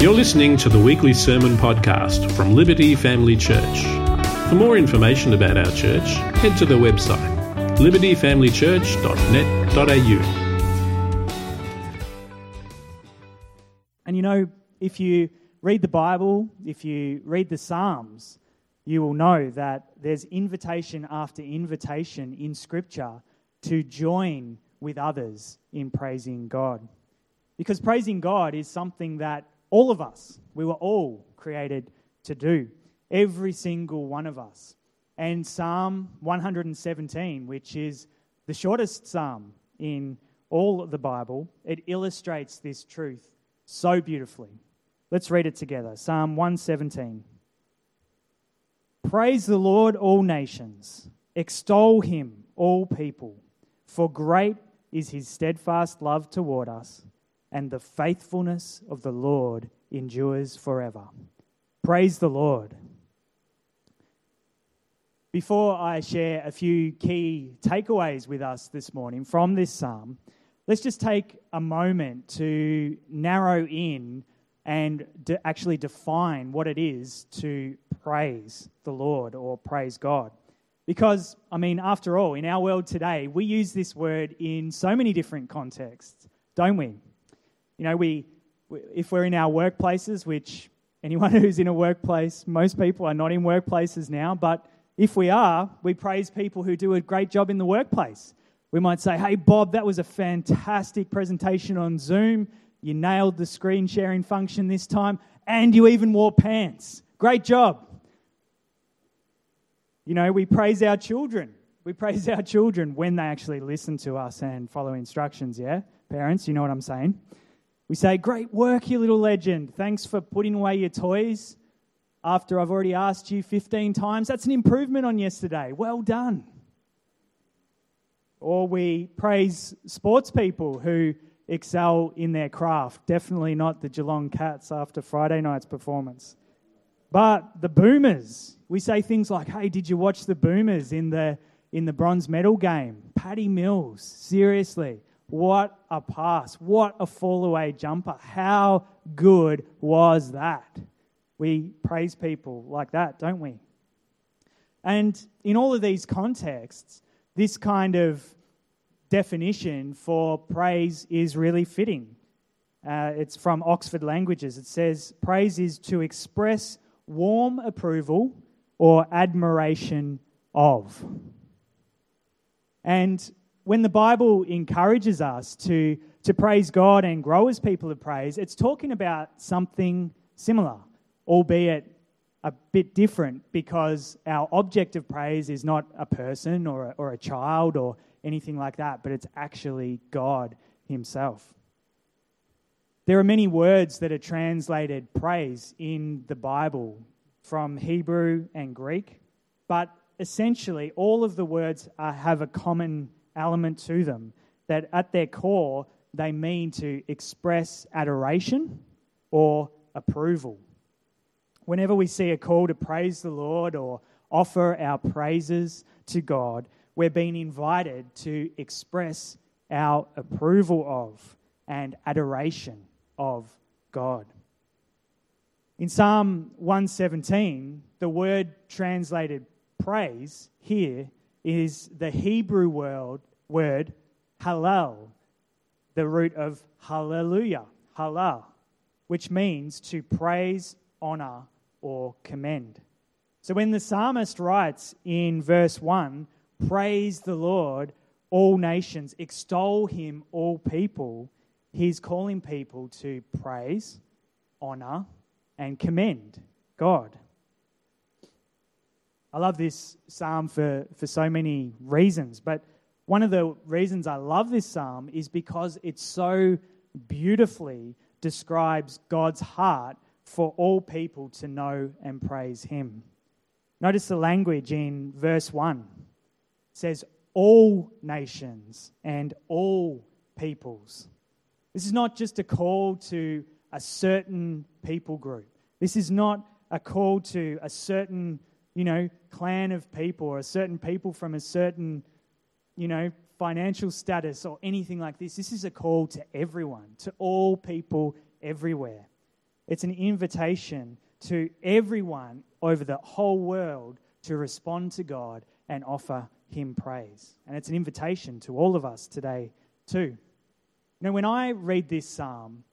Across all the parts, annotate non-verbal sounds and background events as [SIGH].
You're listening to the weekly sermon podcast from Liberty Family Church. For more information about our church, head to the website libertyfamilychurch.net.au. And you know, if you read the Bible, if you read the Psalms, you will know that there's invitation after invitation in Scripture to join with others in praising God. Because praising God is something that all of us, we were all created to do. Every single one of us. And Psalm 117, which is the shortest psalm in all of the Bible, it illustrates this truth so beautifully. Let's read it together. Psalm 117. Praise the Lord, all nations. Extol him, all people. For great is his steadfast love toward us and the faithfulness of the Lord endures forever. Praise the Lord. Before I share a few key takeaways with us this morning from this psalm, let's just take a moment to narrow in and de- actually define what it is to praise the Lord or praise God. Because, I mean, after all, in our world today, we use this word in so many different contexts, don't we? You know, we, if we're in our workplaces, which anyone [LAUGHS] who's in a workplace, most people are not in workplaces now, but if we are, we praise people who do a great job in the workplace. We might say, Hey, Bob, that was a fantastic presentation on Zoom. You nailed the screen sharing function this time, and you even wore pants. Great job. You know, we praise our children. We praise our children when they actually listen to us and follow instructions, yeah? Parents, you know what I'm saying? We say, Great work, you little legend. Thanks for putting away your toys after I've already asked you 15 times. That's an improvement on yesterday. Well done. Or we praise sports people who excel in their craft. Definitely not the Geelong Cats after Friday night's performance. But the Boomers, we say things like, hey, did you watch the Boomers in the, in the bronze medal game? Patty Mills, seriously. What a pass. What a fall away jumper. How good was that? We praise people like that, don't we? And in all of these contexts, this kind of definition for praise is really fitting. Uh, it's from Oxford Languages. It says, Praise is to express warm approval or admiration of. And when the Bible encourages us to, to praise God and grow as people of praise, it's talking about something similar, albeit a bit different because our object of praise is not a person or a, or a child or anything like that, but it's actually God Himself. There are many words that are translated praise in the Bible from Hebrew and Greek, but essentially all of the words are, have a common element to them. That at their core, they mean to express adoration or approval. Whenever we see a call to praise the Lord or offer our praises to God, we're being invited to express our approval of and adoration of God. In Psalm 117, the word translated praise here is the Hebrew word, word halal, the root of hallelujah, halal, which means to praise, honor, or commend. So when the psalmist writes in verse 1, praise the Lord, all nations, extol him, all people, he's calling people to praise, honor, and commend God. I love this psalm for, for so many reasons, but one of the reasons I love this psalm is because it so beautifully describes God's heart for all people to know and praise Him. Notice the language in verse 1 it says, All nations and all peoples. This is not just a call to a certain people group. This is not a call to a certain you know, clan of people or a certain people from a certain, you know, financial status or anything like this. This is a call to everyone, to all people everywhere. It's an invitation to everyone over the whole world to respond to God and offer Him praise. And it's an invitation to all of us today, too. Now, when I read this psalm,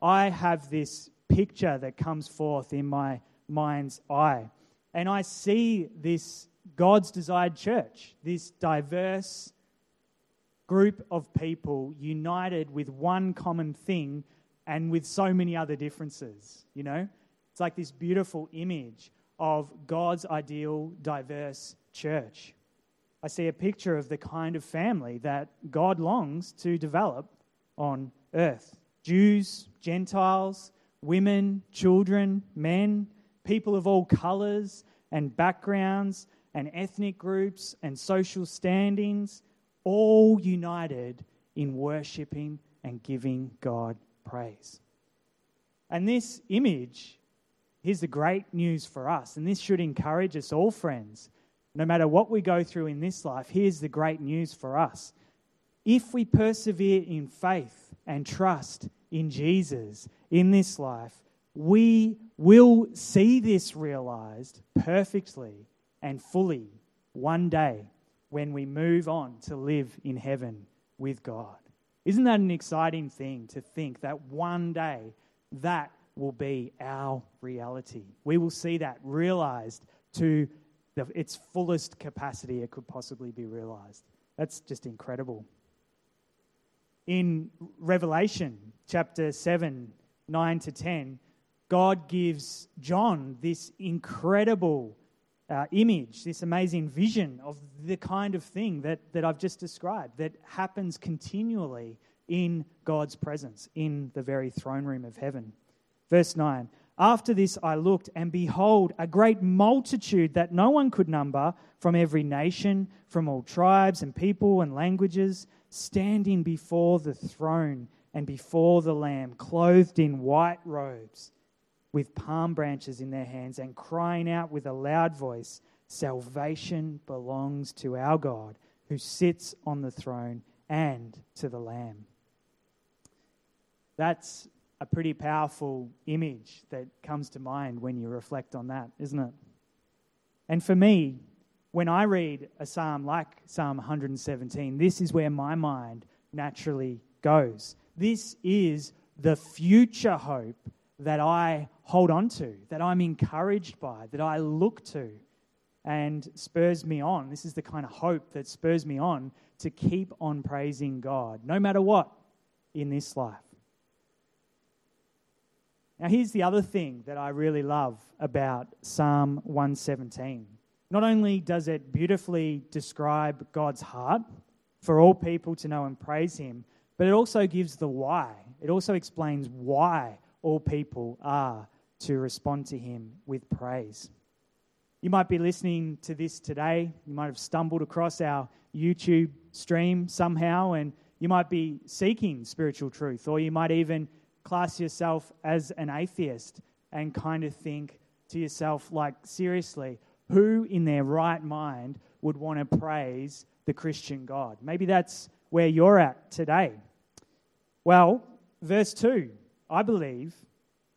I have this picture that comes forth in my mind's eye. And I see this God's desired church, this diverse group of people united with one common thing and with so many other differences, you know? It's like this beautiful image of God's ideal, diverse church. I see a picture of the kind of family that God longs to develop on earth Jews, Gentiles, women, children, men, people of all colors and backgrounds and ethnic groups and social standings, all united in worshiping and giving God praise. And this image, here's the great news for us, and this should encourage us all, friends. No matter what we go through in this life, here's the great news for us. If we persevere in faith and trust in Jesus in this life, we will see this realized perfectly and fully one day when we move on to live in heaven with God. Isn't that an exciting thing to think that one day that will be our reality? We will see that realized to the, its fullest capacity it could possibly be realized. That's just incredible. In Revelation chapter 7, 9 to 10, God gives John this incredible uh, image, this amazing vision of the kind of thing that, that I've just described that happens continually in God's presence, in the very throne room of heaven. Verse 9 After this I looked, and behold, a great multitude that no one could number from every nation, from all tribes and people and languages, standing before the throne and before the Lamb, clothed in white robes with palm branches in their hands and crying out with a loud voice Salvation belongs to our God who sits on the throne and to the Lamb. That's a pretty powerful image that comes to mind when you reflect on that, isn't it? And for me, when I read a psalm like Psalm 117, this is where my mind naturally goes. This is the future hope that I hold on to, that I'm encouraged by, that I look to, and spurs me on. This is the kind of hope that spurs me on to keep on praising God, no matter what in this life. Now, here's the other thing that I really love about Psalm 117. Not only does it beautifully describe God's heart for all people to know and praise Him, but it also gives the why. It also explains why all people are to respond to him with praise. You might be listening to this today. You might have stumbled across our YouTube stream somehow, and you might be seeking spiritual truth, or you might even class yourself as an atheist and kind of think to yourself, like, seriously, who in their right mind would want to praise the Christian God? Maybe that's where you're at today. Well, verse 2 I believe,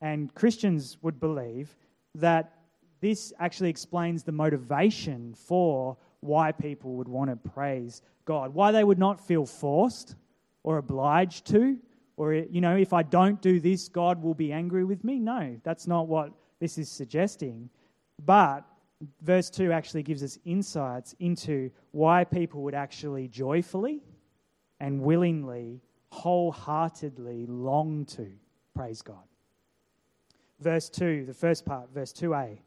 and Christians would believe, that this actually explains the motivation for why people would want to praise God, why they would not feel forced or obliged to, or, you know, if I don't do this, God will be angry with me. No, that's not what this is suggesting. But verse 2 actually gives us insights into why people would actually joyfully and willingly, wholeheartedly long to Praise God. Verse 2, the first part, verse 2a.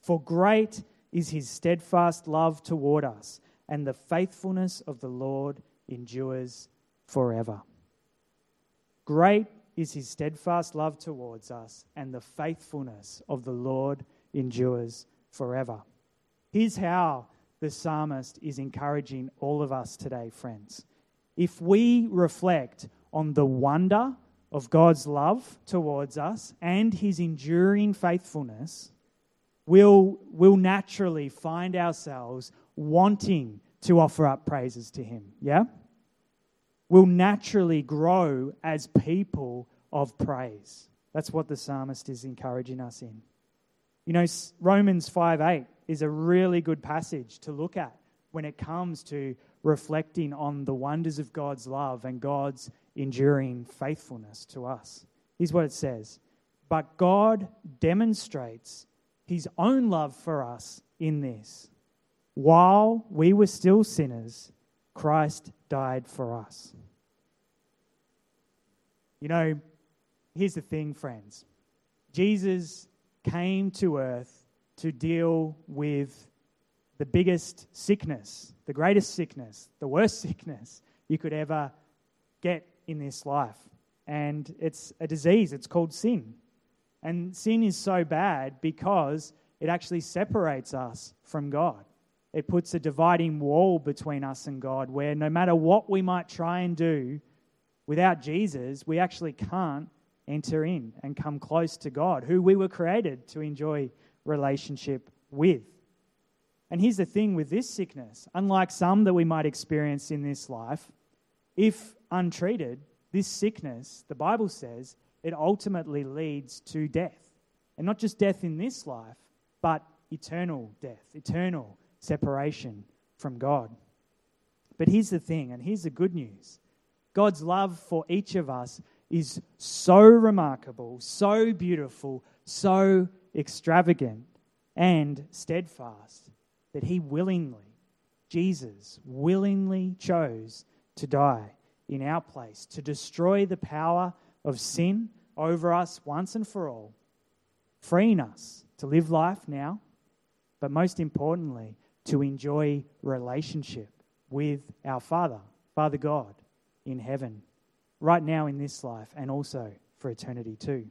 For great is his steadfast love toward us, and the faithfulness of the Lord endures forever. Great is his steadfast love towards us, and the faithfulness of the Lord endures forever. Here's how the psalmist is encouraging all of us today, friends. If we reflect on the wonder of God's love towards us and his enduring faithfulness, we'll, we'll naturally find ourselves wanting to offer up praises to him. Yeah? We'll naturally grow as people of praise. That's what the psalmist is encouraging us in. You know, Romans 5 8 is a really good passage to look at when it comes to reflecting on the wonders of God's love and God's enduring faithfulness to us. Here's what it says But God demonstrates his own love for us in this. While we were still sinners, Christ died for us. You know, here's the thing, friends Jesus came to earth to deal with the biggest sickness, the greatest sickness, the worst [LAUGHS] sickness you could ever get in this life. And it's a disease, it's called sin. And sin is so bad because it actually separates us from God. It puts a dividing wall between us and God where no matter what we might try and do, without Jesus, we actually can't enter in and come close to God, who we were created to enjoy relationship with. And here's the thing with this sickness unlike some that we might experience in this life, if untreated, this sickness, the Bible says, it ultimately leads to death. And not just death in this life, but eternal death, eternal separation from God. But here's the thing, and here's the good news God's love for each of us is so remarkable, so beautiful, so extravagant, and steadfast that he willingly, Jesus, willingly chose to die in our place, to destroy the power of sin over us once and for all, freeing us to live life now, but most importantly, to enjoy relationship with our Father, Father God, in heaven, right now in this life, and also for eternity too.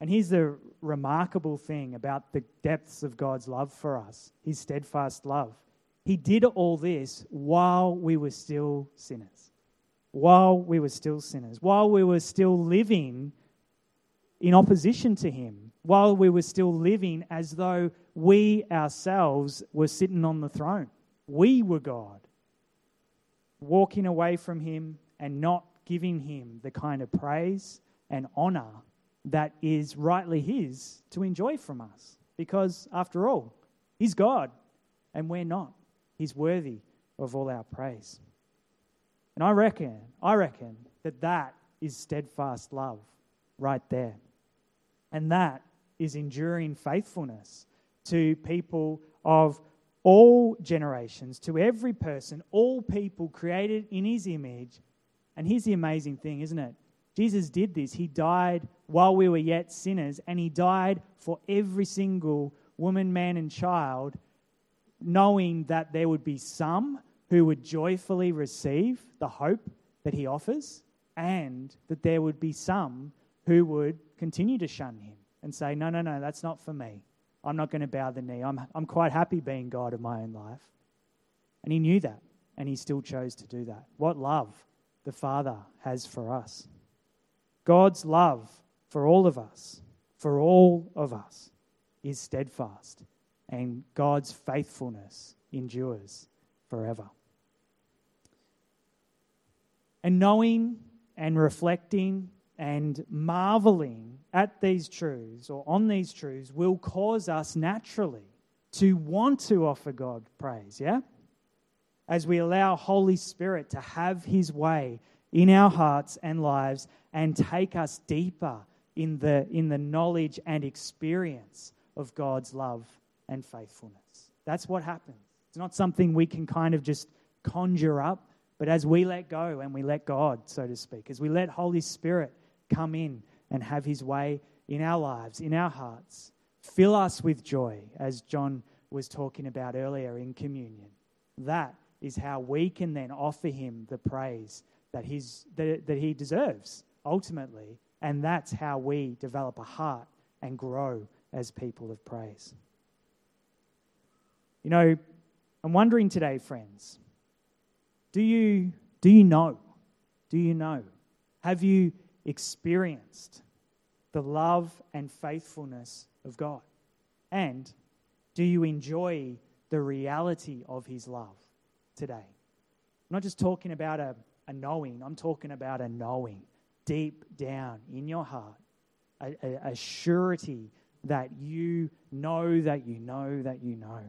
And here's the remarkable thing about the depths of God's love for us his steadfast love. He did all this while we were still sinners, while we were still sinners, while we were still living in opposition to Him, while we were still living as though we ourselves were sitting on the throne. We were God, walking away from Him and not giving Him the kind of praise and honor that is rightly His to enjoy from us. Because, after all, He's God and we're not. He's worthy of all our praise. And I reckon, I reckon that that is steadfast love right there. And that is enduring faithfulness to people of all generations, to every person, all people created in His image. And here's the amazing thing, isn't it? Jesus did this. He died while we were yet sinners, and He died for every single woman, man, and child, knowing that there would be some who would joyfully receive the hope that He offers, and that there would be some who would continue to shun Him and say, No, no, no, that's not for me. I'm not going to bow the knee. I'm, I'm quite happy being God of my own life. And He knew that, and He still chose to do that. What love the Father has for us. God's love for all of us, for all of us, is steadfast, and God's faithfulness endures forever. And knowing and reflecting and marveling at these truths or on these truths will cause us naturally to want to offer God praise, yeah? As we allow Holy Spirit to have his way in our hearts and lives and take us deeper in the, in the knowledge and experience of God's love and faithfulness. That's what happens. It's not something we can kind of just conjure up, but as we let go and we let God, so to speak, as we let Holy Spirit come in and have his way in our lives, in our hearts, fill us with joy, as John was talking about earlier in communion. That is how we can then offer him the praise that, he's, that, that he deserves ultimately. And that's how we develop a heart and grow as people of praise. You know, I'm wondering today, friends, do you, do you know? Do you know? Have you experienced the love and faithfulness of God? And do you enjoy the reality of His love today? I'm not just talking about a a knowing. I'm talking about a knowing deep down in your heart a, a, a surety that you know that you know that you know?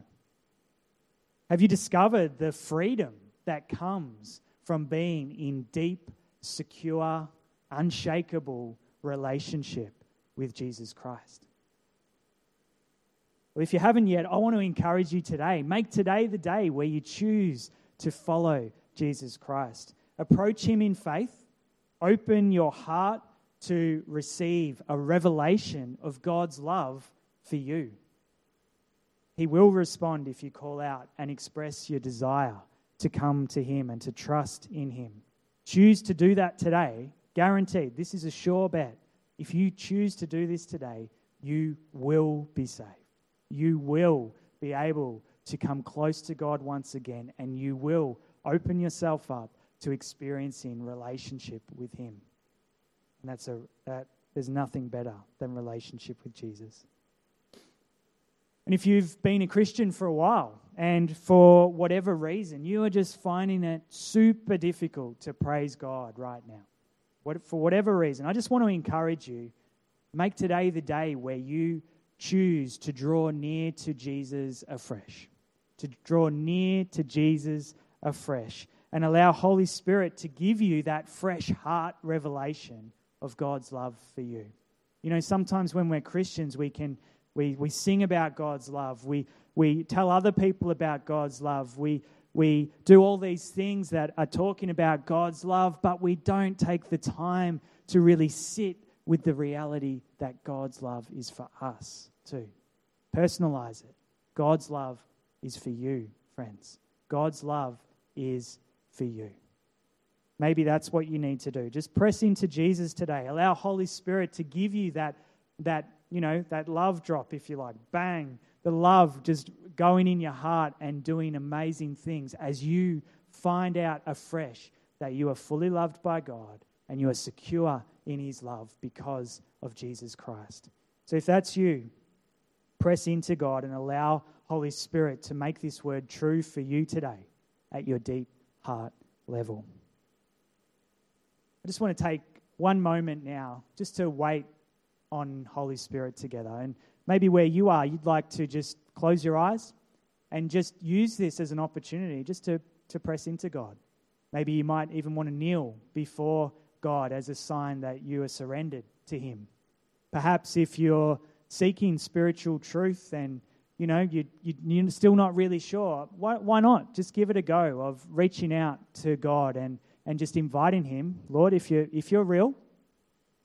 Have you discovered the freedom that comes from being in deep, secure, unshakable relationship with Jesus Christ? Well, if you haven't yet, I want to encourage you today. Make today the day where you choose to follow Jesus Christ. Approach Him in faith. Open your heart to receive a revelation of God's love for you. He will respond if you call out and express your desire to come to Him and to trust in Him. Choose to do that today, guaranteed. This is a sure bet. If you choose to do this today, you will be saved. You will be able to come close to God once again, and you will open yourself up to experiencing relationship with Him. And that's a, that, there's nothing better than relationship with Jesus. And if you've been a Christian for a while and for whatever reason you are just finding it super difficult to praise God right now, what, for whatever reason, I just want to encourage you make today the day where you choose to draw near to Jesus afresh, to draw near to Jesus afresh, and allow Holy Spirit to give you that fresh heart revelation of God's love for you. You know, sometimes when we're Christians, we can we, we sing about God's love. We, we tell other people about God's love. We, we do all these things that are talking about God's love, but we don't take the time to really sit with the reality that God's love is for us too. Personalize it. God's love is for you, friends. God's love is for you. Maybe that's what you need to do. Just press into Jesus today. Allow Holy Spirit to give you that, that, you know, that love drop, if you like. Bang. The love just going in your heart and doing amazing things as you find out afresh that you are fully loved by God and you are secure in His love because of Jesus Christ. So if that's you, press into God and allow Holy Spirit to make this word true for you today at your deep heart level. I just want to take one moment now just to wait on Holy Spirit together. And maybe where you are, you'd like to just close your eyes and just use this as an opportunity just to, to press into God. Maybe you might even want to kneel before God as a sign that you are surrendered to Him. Perhaps if you're seeking spiritual truth and you know you, you, are still not really sure, why, why not? Just give it a go of reaching out to God and and just inviting Him, Lord, if you're, if you're real,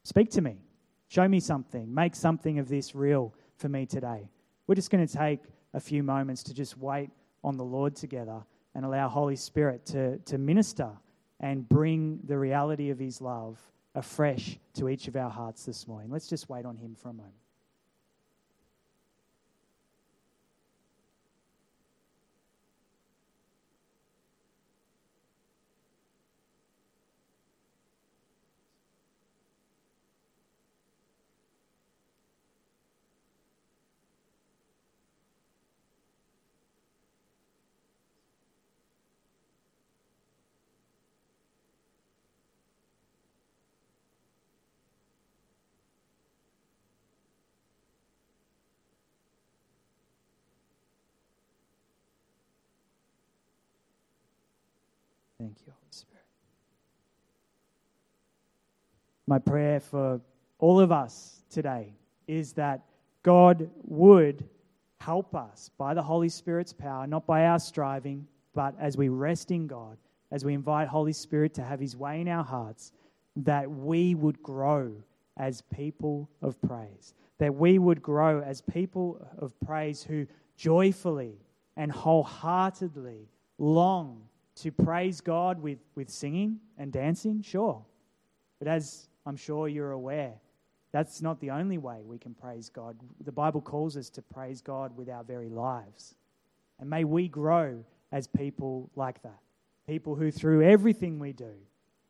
speak to me. Show me something. Make something of this real for me today. We're just going to take a few moments to just wait on the Lord together and allow Holy Spirit to, to minister and bring the reality of His love afresh to each of our hearts this morning. Let's just wait on Him for a moment. Thank you, Holy Spirit. My prayer for all of us today is that God would help us by the Holy Spirit's power, not by our striving, but as we rest in God, as we invite Holy Spirit to have his way in our hearts, that we would grow as people of praise, that we would grow as people of praise who joyfully and wholeheartedly long to praise God with, with singing and dancing? Sure. But as I'm sure you're aware, that's not the only way we can praise God. The Bible calls us to praise God with our very lives. And may we grow as people like that. People who, through everything we do,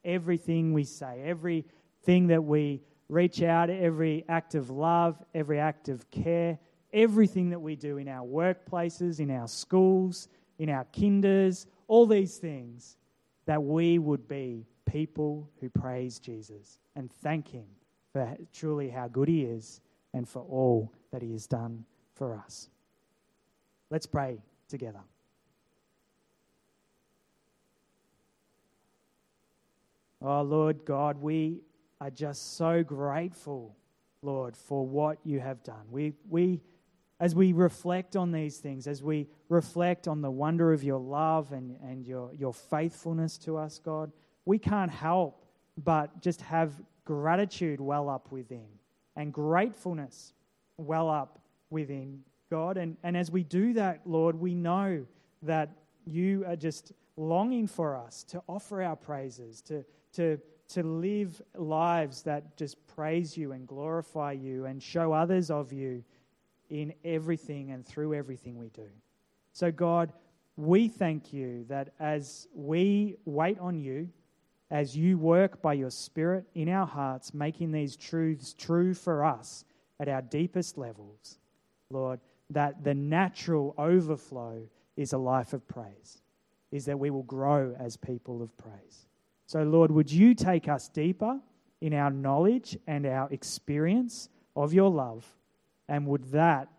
everything we say, everything that we reach out, every act of love, every act of care, everything that we do in our workplaces, in our schools, in our kinders, all these things, that we would be people who praise Jesus and thank Him for truly how good He is and for all that He has done for us. Let's pray together. Oh, Lord God, we are just so grateful, Lord, for what you have done. We, we, as we reflect on these things, as we reflect on the wonder of your love and, and your, your faithfulness to us, God, we can't help but just have gratitude well up within and gratefulness well up within God. And, and as we do that, Lord, we know that you are just longing for us to offer our praises, to, to, to live lives that just praise you and glorify you and show others of you in everything and through everything we do. So, God, we thank you that as we wait on you, as you work by your Spirit in our hearts, making these truths true for us at our deepest levels, Lord, that the natural overflow is a life of praise, is that we will grow as people of praise. So, Lord, would you take us deeper in our knowledge and our experience of your love? And would that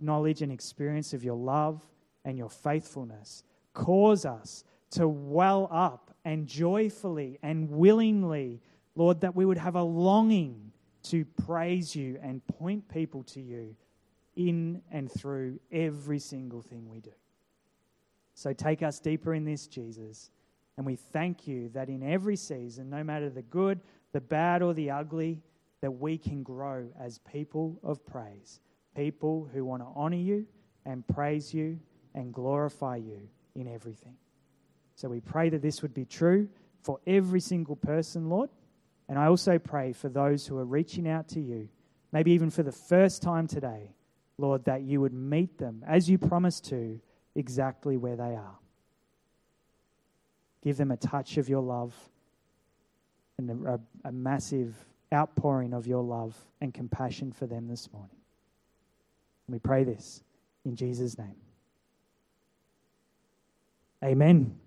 knowledge and experience of your love and your faithfulness cause us to well up and joyfully and willingly, Lord, that we would have a longing to praise you and point people to you in and through every single thing we do. So take us deeper in this, Jesus. And we thank you that in every season, no matter the good, the bad, or the ugly, that we can grow as people of praise, people who want to honor you and praise you and glorify you in everything. So we pray that this would be true for every single person, Lord. And I also pray for those who are reaching out to you, maybe even for the first time today, Lord, that you would meet them as you promised to exactly where they are. Give them a touch of your love and a, a, massive outpouring of your love and compassion for them this morning. We pray this in Jesus' name. Amen.